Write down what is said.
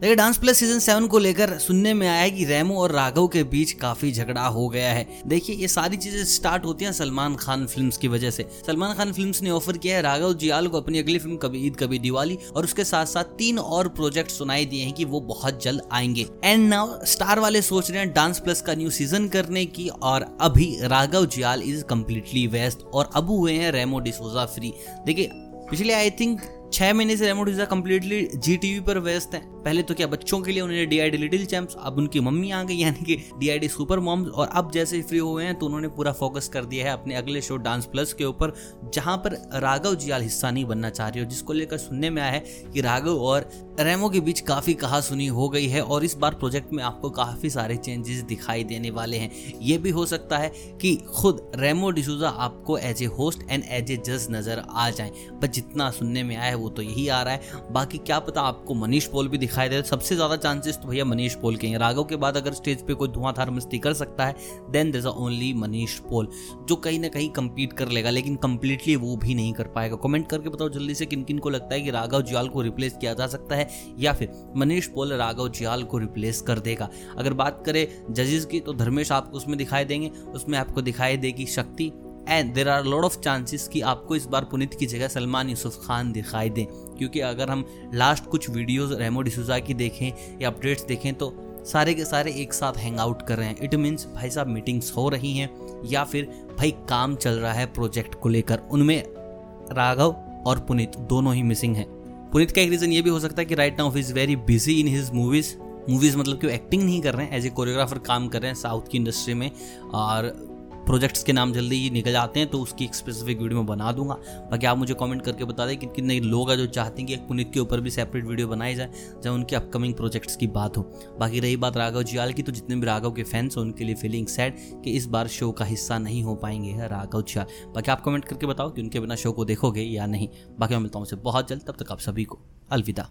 देखिए dance plus season seven को लेकर सुनने में आया है कि रेमो और राघव के बीच काफ़ी झगड़ा हो गया है। देखिए, ये सारी चीज़ें स्टार्ट होती हैं सलमान खान फिल्म्स की वजह से। सलमान खान फिल्म्स ने ऑफ़र किया है, राघव जियाल को अपनी अगली फ़िल्म कभी ईद, कभी दिवाली, और उसके साथ साथ तीन और प्रोजेक्ट सुनाई दिए हैं कि वो बहुत जल्द आएँगे। एंड नाउ स्टार वाले सोच रहे हैं डांस प्लस का न्यू सीज़न करने की, और अभी Raghav Juyal is completely west और अब हुए हैं रेमो डिसोजा फ्री देखिए, पिछले आई थिंक छह महीने से रेमो डिसोजा कम्प्लीटली जी टीवी पर व्यस्त हैं। पहले तो क्या बच्चों के लिए उन्होंने डी लिटिल चैम्प्स अब उनकी मम्मी आ गई, यानी कि डी सुपर मॉम्स और अब जैसे फ्री हुए हैं तो उन्होंने पूरा फोकस कर दिया है अपने अगले शो डांस प्लस के ऊपर, जहाँ पर राघव जियाल हिस्सा नहीं बनना चाह रही हो। जिसको लेकर सुनने में आया है कि राघव और रेमो के बीच काफ़ी कहा सुनी हो गई है, और इस बार प्रोजेक्ट में आपको काफ़ी सारे चेंजेस दिखाई देने वाले हैं। ये भी हो सकता है कि खुद रेमो डिसूजा आपको as a host and as a जज नज़र आ जाए बस जितना सुनने में आया है वो तो यही आ रहा है। बाकी क्या पता आपको मनीष पोल भी दिखाई दे सबसे ज़्यादा चांसेस तो भैया मनीष पोल के हैं। राघव के बाद अगर स्टेज पे कोई धुआंधार मस्ती कर सकता है then this only Manish Paul, जो कहीं ना कहीं कंपीट कर लेगा, लेकिन कंप्लीटली वो भी नहीं कर पाएगा। कमेंट करके बताओ जल्दी से किन किन को लगता है कि राघव जियाल को रिप्लेस किया जा सकता है, या फिर मनीष पोल राघव जियाल को रिप्लेस कर देगा। अगर बात करें जजेस की तो धर्मेश आपको उसमें दिखाई देंगे। उसमें आपको दिखाई देगी Shakti and there are lot of chances कि आपको इस बार पुनित की जगह सलमान यूसुफ खान दिखाई दें। क्योंकि अगर हम लास्ट कुछ वीडियोस रेमो डिसूजा की देखें या अपडेट्स देखें तो सारे के सारे एक साथ हैंग आउट कर रहे हैं। इट मीन्स भाई साहब मीटिंग्स हो रही हैं या फिर भाई काम चल रहा है प्रोजेक्ट को लेकर। उनमें राघव और पुनीत दोनों ही मिसिंग हैं। पुनीत का एक रीज़न ये भी हो सकता है कि right now is very busy in his movies movies मतलब कि वो एक्टिंग नहीं कर रहे हैं एज ए कोरियोग्राफर काम कर रहे हैं साउथ की इंडस्ट्री में। और प्रोजेक्ट्स के नाम जल्दी ही निकल जाते हैं तो उसकी एक स्पेसिफिक वीडियो मैं बना दूँगा। बाकी आप मुझे कमेंट करके बता दें कि कितने लोग हैं जो चाहते हैं कि पुनीत के ऊपर भी सेपरेट वीडियो बनाई जाए जब उनके अपकमिंग प्रोजेक्ट्स की बात हो। बाकी रही बात राघव जियाल की तो जितने भी राघव के फैंस हैं, उनके लिए फीलिंग सैड कि इस बार शो का हिस्सा नहीं हो पाएँगे राघव जियाल बाकी आप कमेंट करके बताओ कि उनके बिना शो को देखोगे या नहीं। बाकी मैं मिलता हूँ उसे बहुत जल्द, तब तक आप सभी को अलविदा।